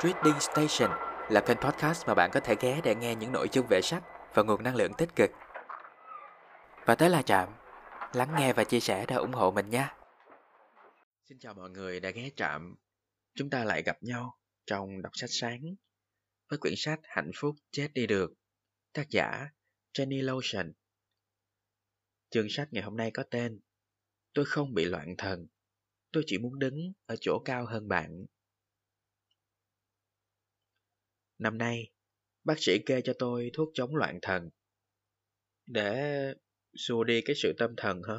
Trading Station là kênh podcast mà bạn có thể ghé để nghe những nội dung về sách và nguồn năng lượng tích cực. Và tới là Trạm, lắng nghe và chia sẻ để ủng hộ mình nha. Xin chào mọi người đã ghé Trạm. Chúng ta lại gặp nhau trong đọc sách sáng với quyển sách Hạnh phúc chết đi được, tác giả Jenny Lotion. Chương sách ngày hôm nay có tên Tôi không bị loạn thần, tôi chỉ muốn đứng ở chỗ cao hơn bạn. Năm nay, bác sĩ kê cho tôi thuốc chống loạn thần. Để xua đi cái sự tâm thần hả?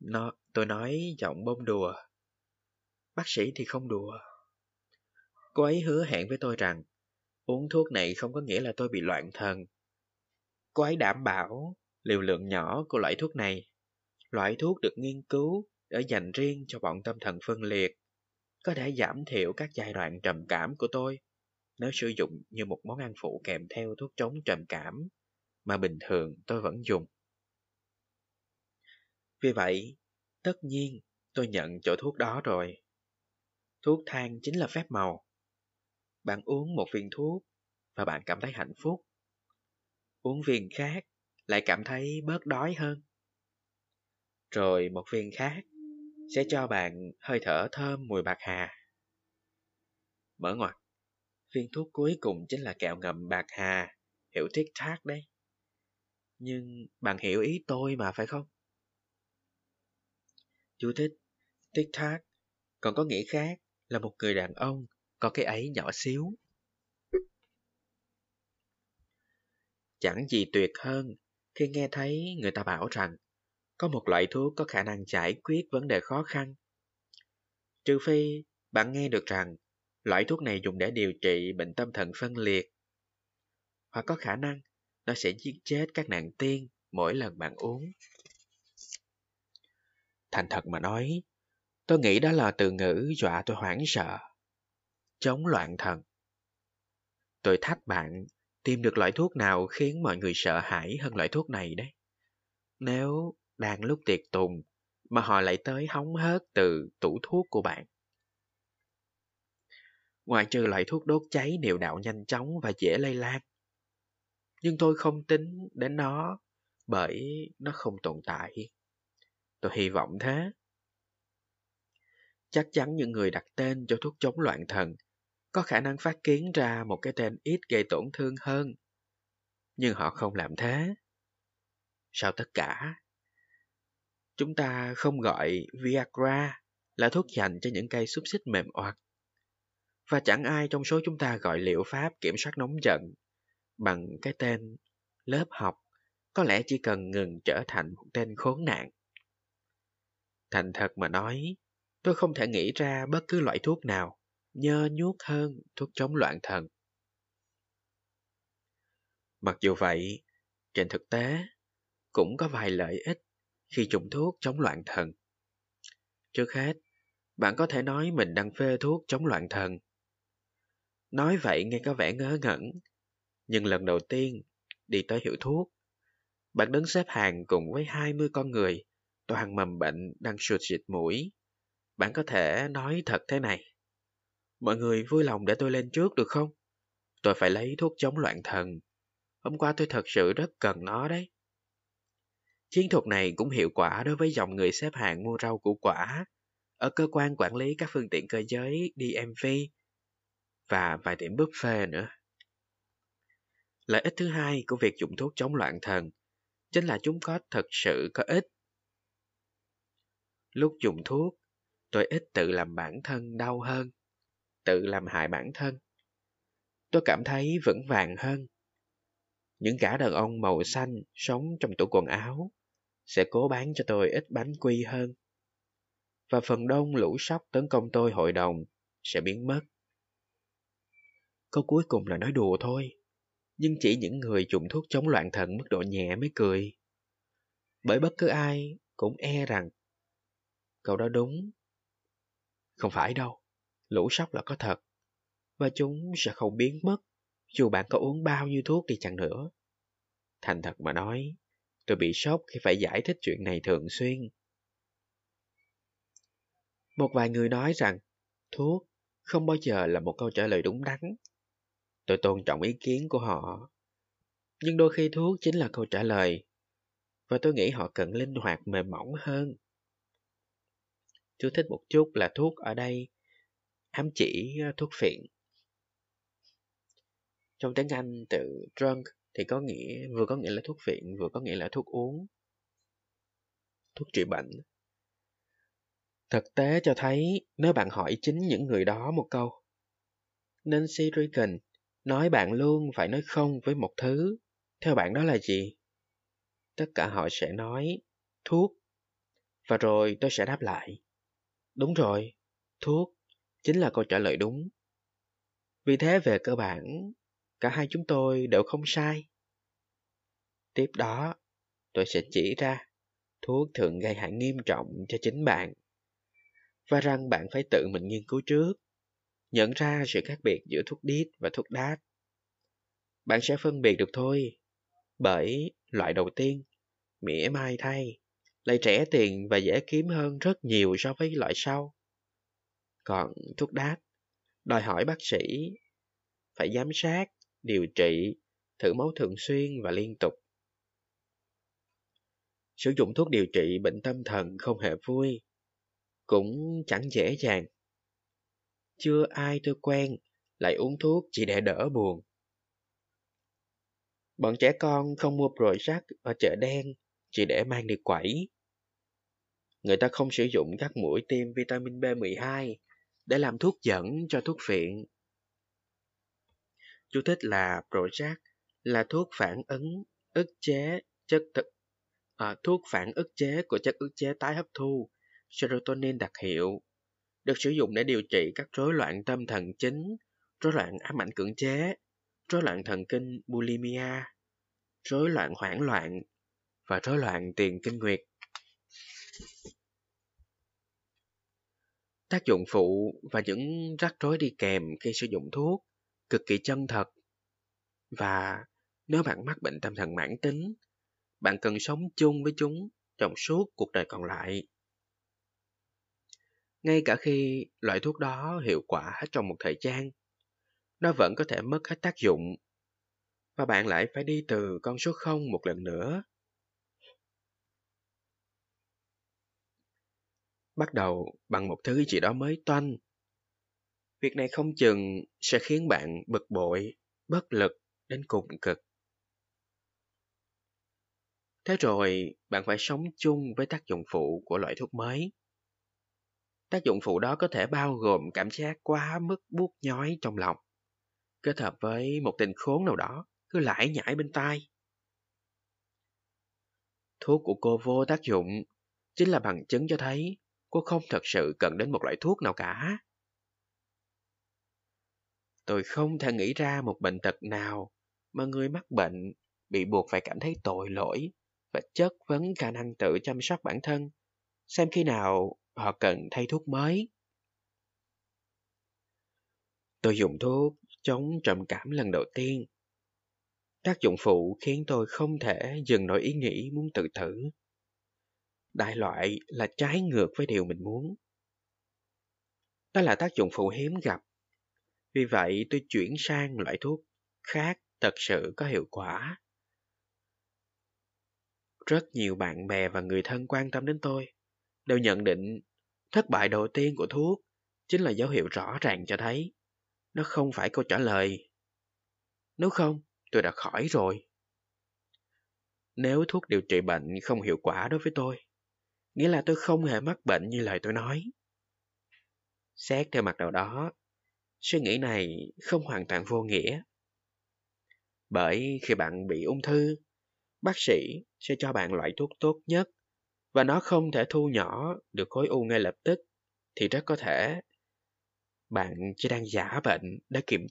Nó, tôi nói giọng bông đùa. Bác sĩ thì không đùa. Cô ấy hứa hẹn với tôi rằng uống thuốc này không có nghĩa là tôi bị loạn thần. Cô ấy đảm bảo liều lượng nhỏ của loại thuốc này, loại thuốc được nghiên cứu để dành riêng cho bọn tâm thần phân liệt, có thể giảm thiểu các giai đoạn trầm cảm của tôi nếu sử dụng như một món ăn phụ kèm theo thuốc chống trầm cảm mà bình thường tôi vẫn dùng. Vì vậy, tất nhiên tôi nhận chỗ thuốc đó rồi. Thuốc thang chính là phép màu. Bạn uống một viên thuốc và bạn cảm thấy hạnh phúc. Uống viên khác lại cảm thấy bớt đói hơn. Rồi một viên khác sẽ cho bạn hơi thở thơm mùi bạc hà. Mở ngoặt, viên thuốc cuối cùng chính là kẹo ngậm bạc hà, hiểu thiết thác đấy. Nhưng bạn hiểu ý tôi mà phải không? Chú thích, thiết thác còn có nghĩa khác là một người đàn ông có cái ấy nhỏ xíu. Chẳng gì tuyệt hơn khi nghe thấy người ta bảo rằng có một loại thuốc có khả năng giải quyết vấn đề khó khăn. Trừ phi bạn nghe được rằng loại thuốc này dùng để điều trị bệnh tâm thần phân liệt. Hoặc có khả năng nó sẽ giết chết các nạn tiên mỗi lần bạn uống. Thành thật mà nói, tôi nghĩ đó là từ ngữ dọa tôi hoảng sợ. Chống loạn thần. Tôi thách bạn tìm được loại thuốc nào khiến mọi người sợ hãi hơn loại thuốc này đấy. Nếu đang lúc tiệc tùng mà họ lại tới hóng hớt từ tủ thuốc của bạn. Ngoài trừ loại thuốc đốt cháy đều đạo nhanh chóng và dễ lây lan. Nhưng tôi không tính đến nó bởi nó không tồn tại. Tôi hy vọng thế. Chắc chắn những người đặt tên cho thuốc chống loạn thần có khả năng phát kiến ra một cái tên ít gây tổn thương hơn. Nhưng họ không làm thế. Sau tất cả, chúng ta không gọi Viagra là thuốc dành cho những cây xúc xích mềm oặt. Và chẳng ai trong số chúng ta gọi liệu pháp kiểm soát nóng giận bằng cái tên lớp học có lẽ chỉ cần ngừng trở thành một tên khốn nạn. Thành thật mà nói, tôi không thể nghĩ ra bất cứ loại thuốc nào nhơ nhuốc hơn thuốc chống loạn thần. Mặc dù vậy, trên thực tế, cũng có vài lợi ích khi dùng thuốc chống loạn thần. Trước hết, bạn có thể nói mình đang phê thuốc chống loạn thần. Nói vậy nghe có vẻ ngớ ngẩn, nhưng lần đầu tiên đi tới hiệu thuốc, bạn đứng xếp hàng cùng với 20 con người toàn mầm bệnh đang sụt xịt mũi. Bạn có thể nói thật thế này. Mọi người vui lòng để tôi lên trước được không? Tôi phải lấy thuốc chống loạn thần. Hôm qua tôi thật sự rất cần nó đấy. Chiến thuật này cũng hiệu quả đối với dòng người xếp hàng mua rau củ quả ở cơ quan quản lý các phương tiện cơ giới DMV và vài tiệm buffet nữa. Lợi ích thứ hai của việc dùng thuốc chống loạn thần chính là chúng có thật sự có ích. Lúc dùng thuốc, tôi ít tự làm bản thân đau hơn, tự làm hại bản thân. Tôi cảm thấy vững vàng hơn. Những gã đàn ông màu xanh sống trong tủ quần áo sẽ cố bán cho tôi ít bánh quy hơn. Và phần đông lũ sóc tấn công tôi hội đồng sẽ biến mất. Câu cuối cùng là nói đùa thôi, nhưng chỉ những người dùng thuốc chống loạn thần mức độ nhẹ mới cười. Bởi bất cứ ai cũng e rằng cậu đó đúng. Không phải đâu, lũ sóc là có thật, và chúng sẽ không biến mất dù bạn có uống bao nhiêu thuốc đi chăng nữa. Thành thật mà nói, tôi bị sốc khi phải giải thích chuyện này thường xuyên. Một vài người nói rằng, thuốc không bao giờ là một câu trả lời đúng đắn. Tôi tôn trọng ý kiến của họ. Nhưng đôi khi thuốc chính là câu trả lời. Và tôi nghĩ họ cần linh hoạt, mềm mỏng hơn. Chú thích một chút là thuốc ở đây, ám chỉ ờ, thuốc phiện. Trong tiếng Anh từ drunk thì có nghĩa vừa có nghĩa là thuốc viện vừa có nghĩa là thuốc uống. Thuốc trị bệnh. Thực tế cho thấy nếu bạn hỏi chính những người đó một câu. Nancy Reagan nói bạn luôn phải nói không với một thứ. Theo bạn đó là gì? Tất cả họ sẽ nói thuốc. Và rồi tôi sẽ đáp lại. Đúng rồi, thuốc chính là câu trả lời đúng. Vì thế về cơ bản, cả hai chúng tôi đều không sai. Tiếp đó, tôi sẽ chỉ ra thuốc thường gây hại nghiêm trọng cho chính bạn và rằng bạn phải tự mình nghiên cứu trước, nhận ra sự khác biệt giữa thuốc đít và thuốc đát. Bạn sẽ phân biệt được thôi, bởi loại đầu tiên, mỉa mai thay, lại rẻ tiền và dễ kiếm hơn rất nhiều so với loại sau. Còn thuốc đát, đòi hỏi bác sĩ phải giám sát, điều trị, thử máu thường xuyên và liên tục. Sử dụng thuốc điều trị bệnh tâm thần không hề vui, cũng chẳng dễ dàng. Chưa ai tôi quen lại uống thuốc chỉ để đỡ buồn. Bọn trẻ con không mua rắc ở chợ đen chỉ để mang đi quẩy. Người ta không sử dụng các mũi tiêm vitamin B12 để làm thuốc dẫn cho thuốc phiện. Chú thích là Prozac là thuốc phản ứng ức chế chất thực à, thuốc phản ức chế của chất ức chế tái hấp thu serotonin đặc hiệu, được sử dụng để điều trị các rối loạn tâm thần chính, rối loạn ám ảnh cưỡng chế, rối loạn thần kinh bulimia, rối loạn hoảng loạn và rối loạn tiền kinh nguyệt. Tác dụng phụ và những rắc rối đi kèm khi sử dụng thuốc cực kỳ chân thật. Và nếu bạn mắc bệnh tâm thần mãn tính, bạn cần sống chung với chúng trong suốt cuộc đời còn lại. Ngay cả khi loại thuốc đó hiệu quả trong một thời gian, nó vẫn có thể mất hết tác dụng và bạn lại phải đi từ con số 0 một lần nữa. Bắt đầu bằng một thứ gì đó mới toanh. Việc này không chừng sẽ khiến bạn bực bội, bất lực đến cùng cực. Thế rồi, bạn phải sống chung với tác dụng phụ của loại thuốc mới. Tác dụng phụ đó có thể bao gồm cảm giác quá mức buốt nhói trong lòng, kết hợp với một tình khốn nào đó cứ lải nhải bên tai. Thuốc của cô vô tác dụng chính là bằng chứng cho thấy cô không thật sự cần đến một loại thuốc nào cả. Tôi không thể nghĩ ra một bệnh tật nào mà người mắc bệnh bị buộc phải cảm thấy tội lỗi và chất vấn khả năng tự chăm sóc bản thân, xem khi nào họ cần thay thuốc mới. Tôi dùng thuốc chống trầm cảm lần đầu tiên. Tác dụng phụ khiến tôi không thể dừng nổi ý nghĩ muốn tự thử. Đại loại là trái ngược với điều mình muốn. Đó là tác dụng phụ hiếm gặp. Vì vậy tôi chuyển sang loại thuốc khác thật sự có hiệu quả. Rất nhiều bạn bè và người thân quan tâm đến tôi đều nhận định thất bại đầu tiên của thuốc chính là dấu hiệu rõ ràng cho thấy nó không phải câu trả lời. Nếu không, tôi đã khỏi rồi. Nếu thuốc điều trị bệnh không hiệu quả đối với tôi, nghĩa là tôi không hề mắc bệnh như lời tôi nói. Xét theo mặt nào đó, suy nghĩ này không hoàn toàn vô nghĩa. Bởi khi bạn bị ung thư, bác sĩ sẽ cho bạn loại thuốc tốt nhất và nó không thể thu nhỏ được khối u ngay lập tức, thì rất có thể bạn chỉ đang giả bệnh để kiểm,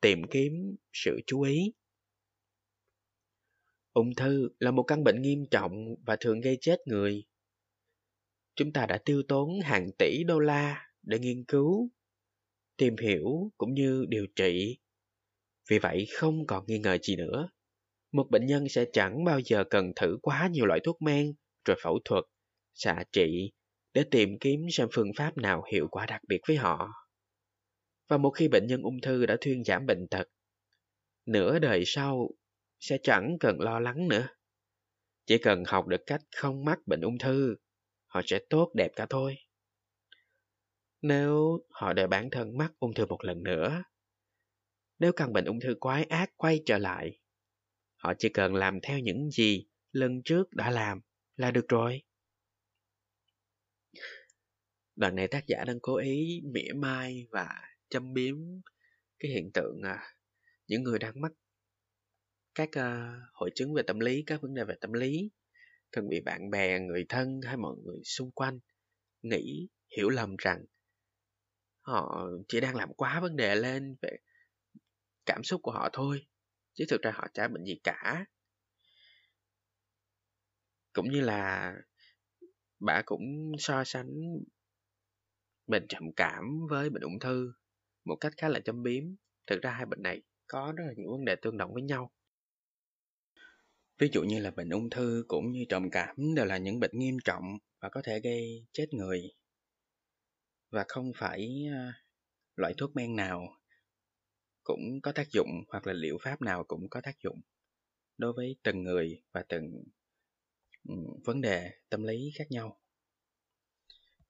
tìm kiếm sự chú ý. Ung thư là một căn bệnh nghiêm trọng và thường gây chết người. Chúng ta đã tiêu tốn hàng tỷ đô la để nghiên cứu, tìm hiểu cũng như điều trị. Vì vậy không còn nghi ngờ gì nữa. Một bệnh nhân sẽ chẳng bao giờ cần thử quá nhiều loại thuốc men rồi phẫu thuật, xạ trị để tìm kiếm xem phương pháp nào hiệu quả đặc biệt với họ. Và một khi bệnh nhân ung thư đã thuyên giảm bệnh tật, nửa đời sau sẽ chẳng cần lo lắng nữa. Chỉ cần học được cách không mắc bệnh ung thư, họ sẽ tốt đẹp cả thôi. Nếu họ để bản thân mắc ung thư một lần nữa, nếu căn bệnh ung thư quái ác quay trở lại, họ chỉ cần làm theo những gì lần trước đã làm là được rồi. Đoạn này tác giả đang cố ý mỉa mai và châm biếm cái hiện tượng à, những người đang mắc các uh, hội chứng về tâm lý, các vấn đề về tâm lý thường bị bạn bè, người thân hay mọi người xung quanh nghĩ hiểu lầm rằng họ chỉ đang làm quá vấn đề lên về cảm xúc của họ thôi, chứ thực ra họ chả bệnh gì cả. Cũng như là bà cũng so sánh bệnh trầm cảm với bệnh ung thư một cách khá là châm biếm. Thực ra hai bệnh này có rất là nhiều vấn đề tương đồng với nhau. Ví dụ như là bệnh ung thư cũng như trầm cảm đều là những bệnh nghiêm trọng và có thể gây chết người và không phải ờ, loại thuốc men nào cũng có tác dụng hoặc là liệu pháp nào cũng có tác dụng đối với từng người và từng vấn đề tâm lý khác nhau.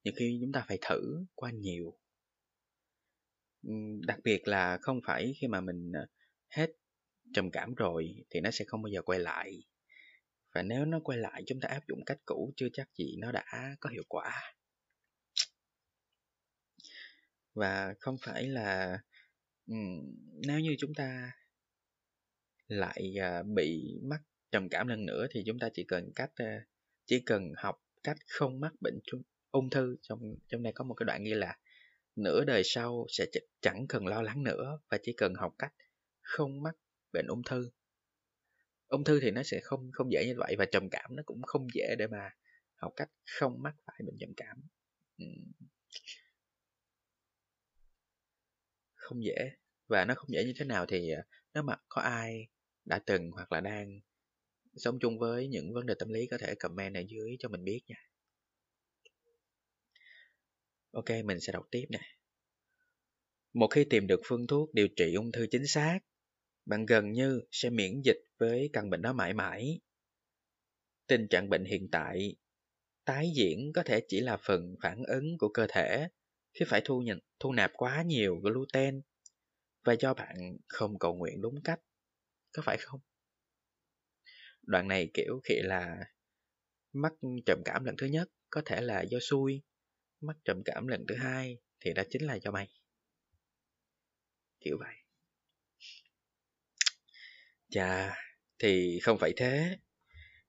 Nhiều khi chúng ta phải thử qua nhiều. Đặc biệt là không phải khi mà mình ờ, hết trầm cảm rồi thì nó sẽ không bao giờ quay lại. Và nếu nó quay lại, chúng ta áp dụng cách cũ chưa chắc gì nó đã có hiệu quả và không phải là nếu như chúng ta lại à, bị mắc trầm cảm lần nữa thì chúng ta chỉ cần cách chỉ cần học cách không mắc bệnh ung thư trong trong đây có một cái đoạn ghi là nửa đời sau sẽ chẳng cần lo lắng nữa và chỉ cần học cách không mắc bệnh ung thư. Ung thư thì nó sẽ không không dễ như vậy và trầm cảm nó cũng không dễ để mà học cách không mắc phải bệnh trầm cảm không dễ. Và nó không dễ như thế nào thì ờ, nếu mà có ai đã từng hoặc là đang sống chung với những vấn đề tâm lý có thể comment ở dưới cho mình biết nha. Ok, mình sẽ đọc tiếp nè. Một khi tìm được phương thuốc điều trị ung thư chính xác, bạn gần như sẽ miễn dịch với căn bệnh đó mãi mãi. Tình trạng bệnh hiện tại tái diễn có thể chỉ là phần phản ứng của cơ thể khi phải thu nhận, thu nạp quá nhiều gluten. Và do bạn không cầu nguyện đúng cách, có phải không? Đoạn này, kiểu khi là mắc trầm cảm lần thứ nhất, có thể là do xui. Mắc trầm cảm lần thứ hai thì đó chính là do mày. Kiểu vậy. Chà, thì không phải thế,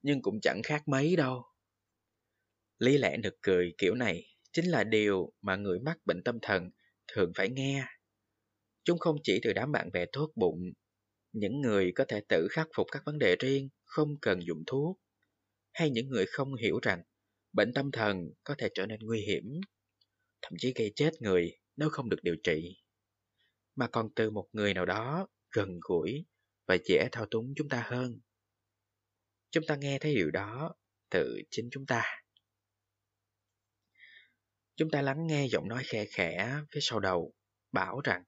nhưng cũng chẳng khác mấy đâu. Lý lẽ nực cười kiểu này chính là điều mà người mắc bệnh tâm thần thường phải nghe. Chúng không chỉ từ đám bạn bè tốt bụng, những người có thể tự khắc phục các vấn đề riêng không cần dùng thuốc, hay những người không hiểu rằng bệnh tâm thần có thể trở nên nguy hiểm, thậm chí gây chết người nếu không được điều trị, mà còn từ một người nào đó gần gũi và dễ thao túng chúng ta hơn. Chúng ta nghe thấy điều đó từ chính chúng ta chúng ta lắng nghe giọng nói khe khẽ phía sau đầu, bảo rằng,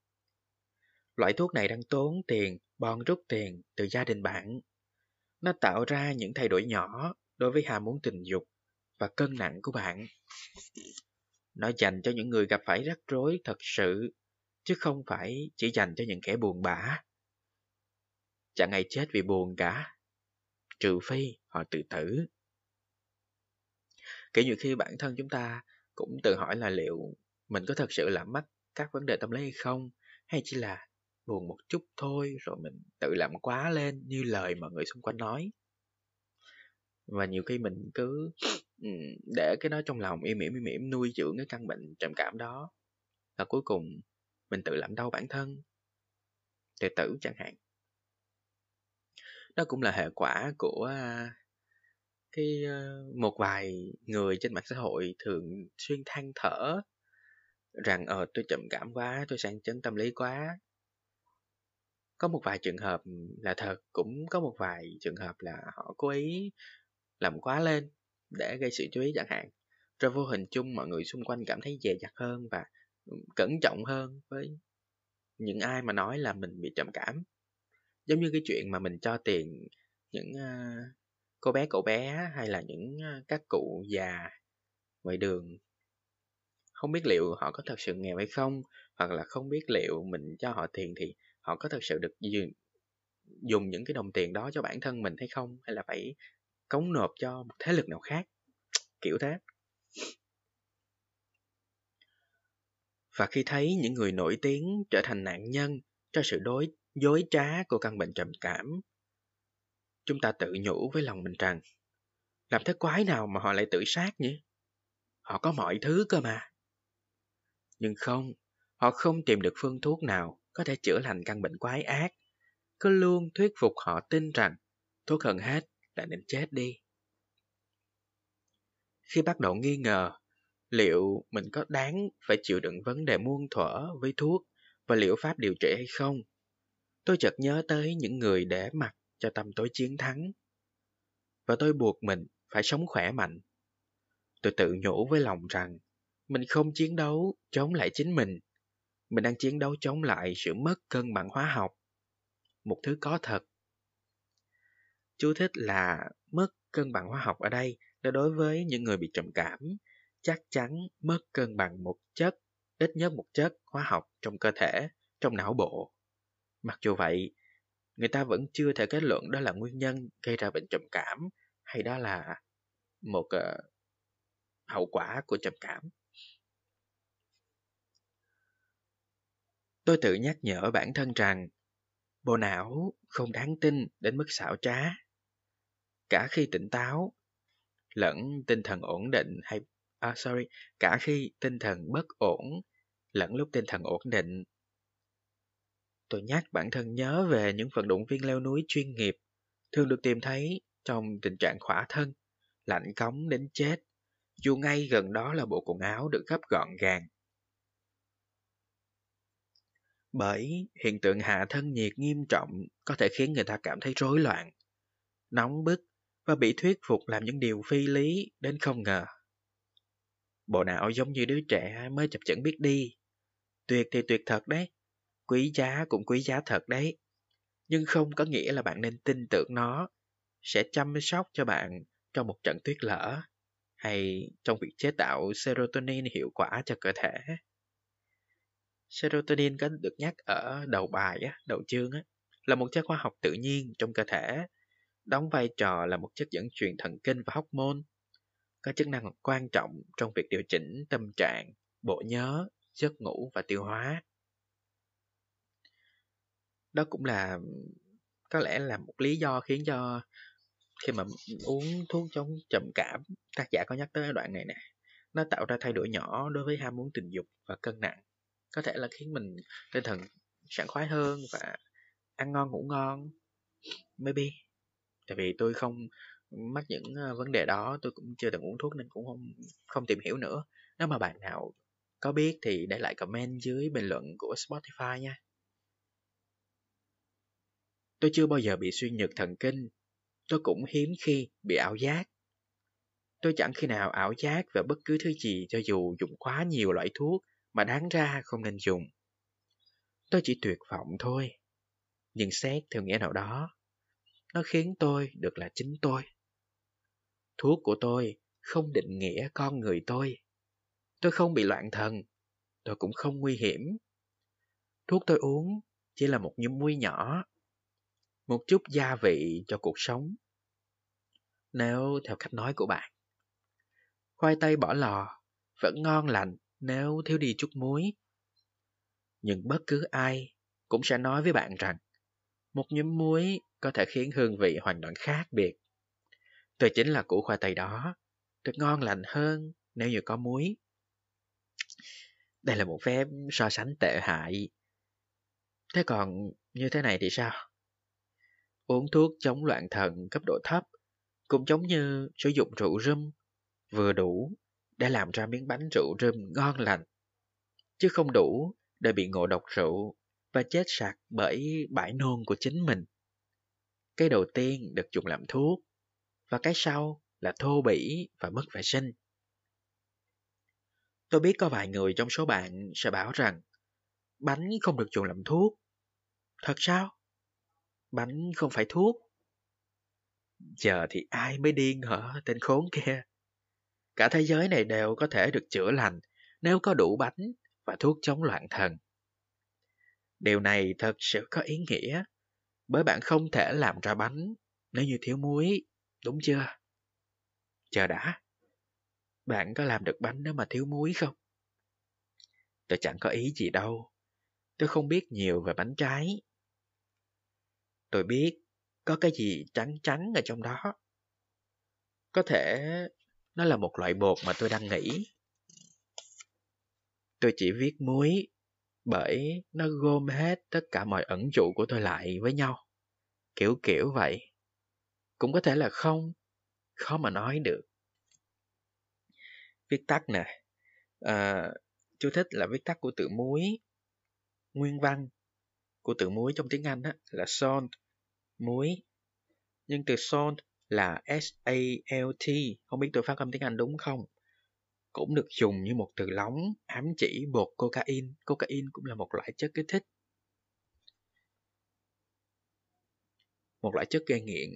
loại thuốc này đang tốn tiền, bon rút tiền từ gia đình bạn. Nó tạo ra những thay đổi nhỏ đối với ham muốn tình dục và cân nặng của bạn. Nó dành cho những người gặp phải rắc rối thật sự, chứ không phải chỉ dành cho những kẻ buồn bã. Chẳng ai chết vì buồn cả, trừ phi họ tự tử. Kể như khi bản thân chúng ta cũng tự hỏi là liệu mình có thật sự làm mất các vấn đề tâm lý hay không, hay chỉ là buồn một chút thôi, rồi mình tự làm quá lên như lời mà người xung quanh nói. Và nhiều khi mình cứ để cái đó trong lòng, im mỉm im mỉm nuôi dưỡng cái căn bệnh trầm cảm đó. Và cuối cùng, mình tự làm đau bản thân. Tự tử chẳng hạn. Đó cũng là hệ quả của à, à, cái ờ, một vài người trên mạng xã hội thường xuyên than thở rằng ờ tôi trầm cảm quá tôi sang chấn tâm lý quá có một vài trường hợp là thật cũng có một vài trường hợp là họ cố ý làm quá lên để gây sự chú ý chẳng hạn rồi vô hình chung mọi người xung quanh cảm thấy dè dặt hơn và cẩn trọng hơn với những ai mà nói là mình bị trầm cảm. Giống như cái chuyện mà mình cho tiền những uh, cô bé, cậu bé hay là những ờ, các cụ già ngoài đường? Không biết liệu họ có thật sự nghèo hay không, hoặc là không biết liệu mình cho họ tiền thì họ có thật sự được dùng những cái đồng tiền đó cho bản thân mình hay không? Hay là phải cống nộp cho một thế lực nào khác? Kiểu thế. Và khi thấy những người nổi tiếng trở thành nạn nhân cho sự đối, dối trá của căn bệnh trầm cảm chúng ta tự nhủ với lòng mình rằng, làm thế quái nào mà họ lại tự sát nhỉ? Họ có mọi thứ cơ mà. Nhưng không, họ không tìm được phương thuốc nào có thể chữa lành căn bệnh quái ác. Cứ luôn thuyết phục họ tin rằng thuốc hơn hết là nên chết đi. Khi bắt đầu nghi ngờ liệu mình có đáng phải chịu đựng vấn đề muôn thuở với thuốc và liệu pháp điều trị hay không, tôi chợt nhớ tới những người để mặt cho tâm tối chiến thắng. Và tôi buộc mình phải sống khỏe mạnh. Tôi tự nhủ với lòng rằng mình không chiến đấu chống lại chính mình. Mình đang chiến đấu chống lại sự mất cân bằng hóa học. Một thứ có thật. Chú thích là mất cân bằng hóa học ở đây là đối với những người bị trầm cảm, chắc chắn mất cân bằng một chất, ít nhất một chất hóa học trong cơ thể, trong não bộ. Mặc dù vậy người ta vẫn chưa thể kết luận đó là nguyên nhân gây ra bệnh trầm cảm hay đó là một uh, hậu quả của trầm cảm. Tôi tự nhắc nhở bản thân rằng bộ não không đáng tin đến mức xảo trá. Cả khi tỉnh táo lẫn tinh thần ổn định hay à, sorry cả khi tinh thần bất ổn lẫn lúc tinh thần ổn định tôi nhắc bản thân nhớ về những vận động viên leo núi chuyên nghiệp, thường được tìm thấy trong tình trạng khỏa thân, lạnh cống đến chết, dù ngay gần đó là bộ quần áo được gấp gọn gàng. Bởi hiện tượng hạ thân nhiệt nghiêm trọng có thể khiến người ta cảm thấy rối loạn, nóng bức và bị thuyết phục làm những điều phi lý đến không ngờ. Bộ não giống như đứa trẻ mới chập chững biết đi. Tuyệt thì tuyệt thật đấy quý giá cũng quý giá thật đấy. Nhưng không có nghĩa là bạn nên tin tưởng nó sẽ chăm sóc cho bạn trong một trận tuyết lở hay trong việc chế tạo serotonin hiệu quả cho cơ thể. Serotonin có được nhắc ở đầu bài á, đầu chương á, là một chất hóa học tự nhiên trong cơ thể đóng vai trò là một chất dẫn truyền thần kinh và hormone có chức năng quan trọng trong việc điều chỉnh tâm trạng bộ nhớ giấc ngủ và tiêu hóa đó cũng là, có lẽ là một lý do khiến cho khi mà uống thuốc chống trầm cảm, tác giả có nhắc tới đoạn này nè. Nó tạo ra thay đổi nhỏ đối với ham muốn tình dục và cân nặng. Có thể là khiến mình tinh thần sảng khoái hơn và ăn ngon, ngủ ngon. Maybe. Tại vì tôi không mắc những ờ, vấn đề đó, tôi cũng chưa từng uống thuốc nên cũng không không tìm hiểu nữa. Nếu mà bạn nào có biết thì để lại comment dưới bình luận của Spotify nha tôi chưa bao giờ bị suy nhược thần kinh. Tôi cũng hiếm khi bị ảo giác. Tôi chẳng khi nào ảo giác về bất cứ thứ gì cho dù dùng quá nhiều loại thuốc mà đáng ra không nên dùng. Tôi chỉ tuyệt vọng thôi. Nhưng xét theo nghĩa nào đó, nó khiến tôi được là chính tôi. Thuốc của tôi không định nghĩa con người tôi. Tôi không bị loạn thần. Tôi cũng không nguy hiểm. Thuốc tôi uống chỉ là một nhúm muối nhỏ một chút gia vị cho cuộc sống. Nếu theo cách nói của bạn, khoai tây bỏ lò vẫn ngon lành nếu thiếu đi chút muối. Nhưng bất cứ ai cũng sẽ nói với bạn rằng một nhúm muối có thể khiến hương vị hoàn toàn khác biệt. Tôi chính là củ khoai tây đó, được ngon lành hơn nếu như có muối. Đây là một phép so sánh tệ hại. Thế còn như thế này thì sao? Uống thuốc chống loạn thận cấp độ thấp, cũng giống như sử dụng rượu rum, vừa đủ để làm ra miếng bánh rượu rum ngon lành, chứ không đủ để bị ngộ độc rượu và chết sặc bởi bãi nôn của chính mình cái đầu tiên được dùng làm thuốc và cái sau là thô bỉ và mất vệ sinh tôi biết có vài người trong số bạn sẽ bảo rằng bánh không được dùng làm thuốc. Thật sao? Bánh không phải thuốc. Giờ thì ai mới điên hả, tên khốn kia? Cả thế giới này đều có thể được chữa lành nếu có đủ bánh và thuốc chống loạn thần. Điều này thật sự có ý nghĩa, bởi bạn không thể làm ra bánh nếu như thiếu muối, đúng chưa? Chờ đã, bạn có làm được bánh nếu mà thiếu muối không? Tôi chẳng có ý gì đâu. Tôi không biết nhiều về bánh trái. Tôi biết có cái gì trắng trắng ở trong đó. Có thể nó là một loại bột mà tôi đang nghĩ. Tôi chỉ viết muối bởi nó gom hết tất cả mọi ẩn dụ của tôi lại với nhau. Kiểu kiểu vậy. Cũng có thể là không, khó mà nói được. Viết tắt nè. À, chú thích là viết tắt của từ muối. Nguyên văn của từ muối trong tiếng Anh á, là salt, muối. Nhưng từ salt là S-A-L-T, không biết tôi phát âm tiếng Anh đúng không? Cũng được dùng như một từ lóng ám chỉ bột cocaine. Cocaine cũng là một loại chất kích thích. Một loại chất gây nghiện.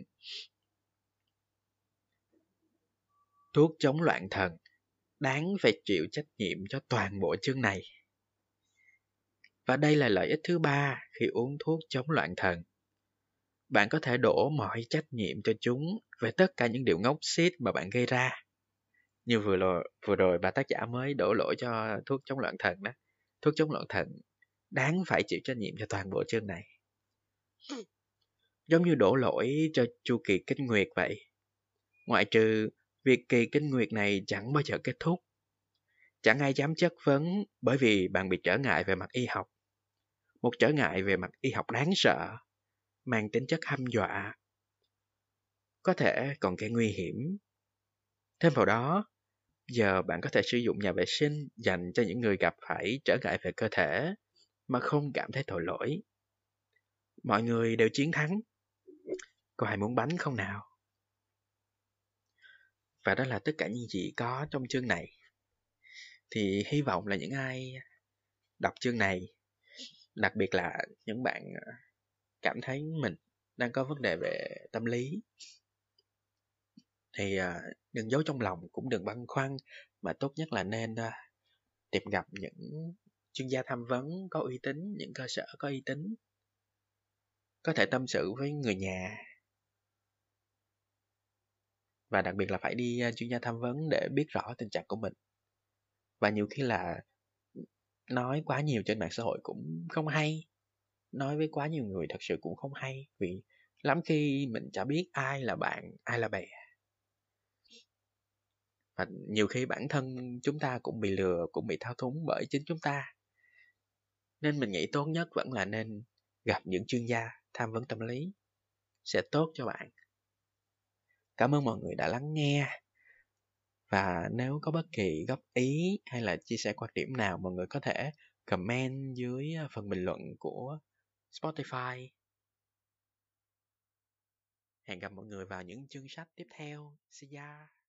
Thuốc chống loạn thần đáng phải chịu trách nhiệm cho toàn bộ chương này. Và đây là lợi ích thứ ba khi uống thuốc chống loạn thần. Bạn có thể đổ mọi trách nhiệm cho chúng về tất cả những điều ngốc xít mà bạn gây ra. Như vừa rồi, vừa rồi bà tác giả mới đổ lỗi cho thuốc chống loạn thần đó. Thuốc chống loạn thần đáng phải chịu trách nhiệm cho toàn bộ chương này. Giống như đổ lỗi cho chu kỳ kinh nguyệt vậy. Ngoại trừ việc kỳ kinh nguyệt này chẳng bao giờ kết thúc. Chẳng ai dám chất vấn bởi vì bạn bị trở ngại về mặt y học. Một trở ngại về mặt y học đáng sợ, mang tính chất hăm dọa. Có thể còn gây nguy hiểm. Thêm vào đó, giờ bạn có thể sử dụng nhà vệ sinh dành cho những người gặp phải trở ngại về cơ thể mà không cảm thấy tội lỗi. Mọi người đều chiến thắng. Có ai muốn bánh không nào? Và đó là tất cả những gì có trong chương này. Thì hy vọng là những ai đọc chương này, đặc biệt là những bạn ờ, cảm thấy mình đang có vấn đề về tâm lý, thì ờ, đừng giấu trong lòng, cũng đừng băn khoăn, mà tốt nhất là nên ờ, tìm gặp những chuyên gia tham vấn có uy tín, những cơ sở có uy tín. Có thể tâm sự với người nhà. Và đặc biệt là phải đi chuyên gia tham vấn để biết rõ tình trạng của mình. Và nhiều khi là nói quá nhiều trên mạng xã hội cũng không hay. Nói với quá nhiều người thật sự cũng không hay, vì lắm khi mình chả biết ai là bạn, ai là bè. Và nhiều khi bản thân chúng ta cũng bị lừa, cũng bị thao túng bởi chính chúng ta. Nên mình nghĩ tốt nhất vẫn là nên gặp những chuyên gia tham vấn tâm lý sẽ tốt cho bạn. Cảm ơn mọi người đã lắng nghe. Và nếu có bất kỳ góp ý hay là chia sẻ quan điểm nào mọi người có thể comment dưới ờ, phần bình luận của Spotify. Hẹn gặp mọi người vào những chương sách tiếp theo. See ya!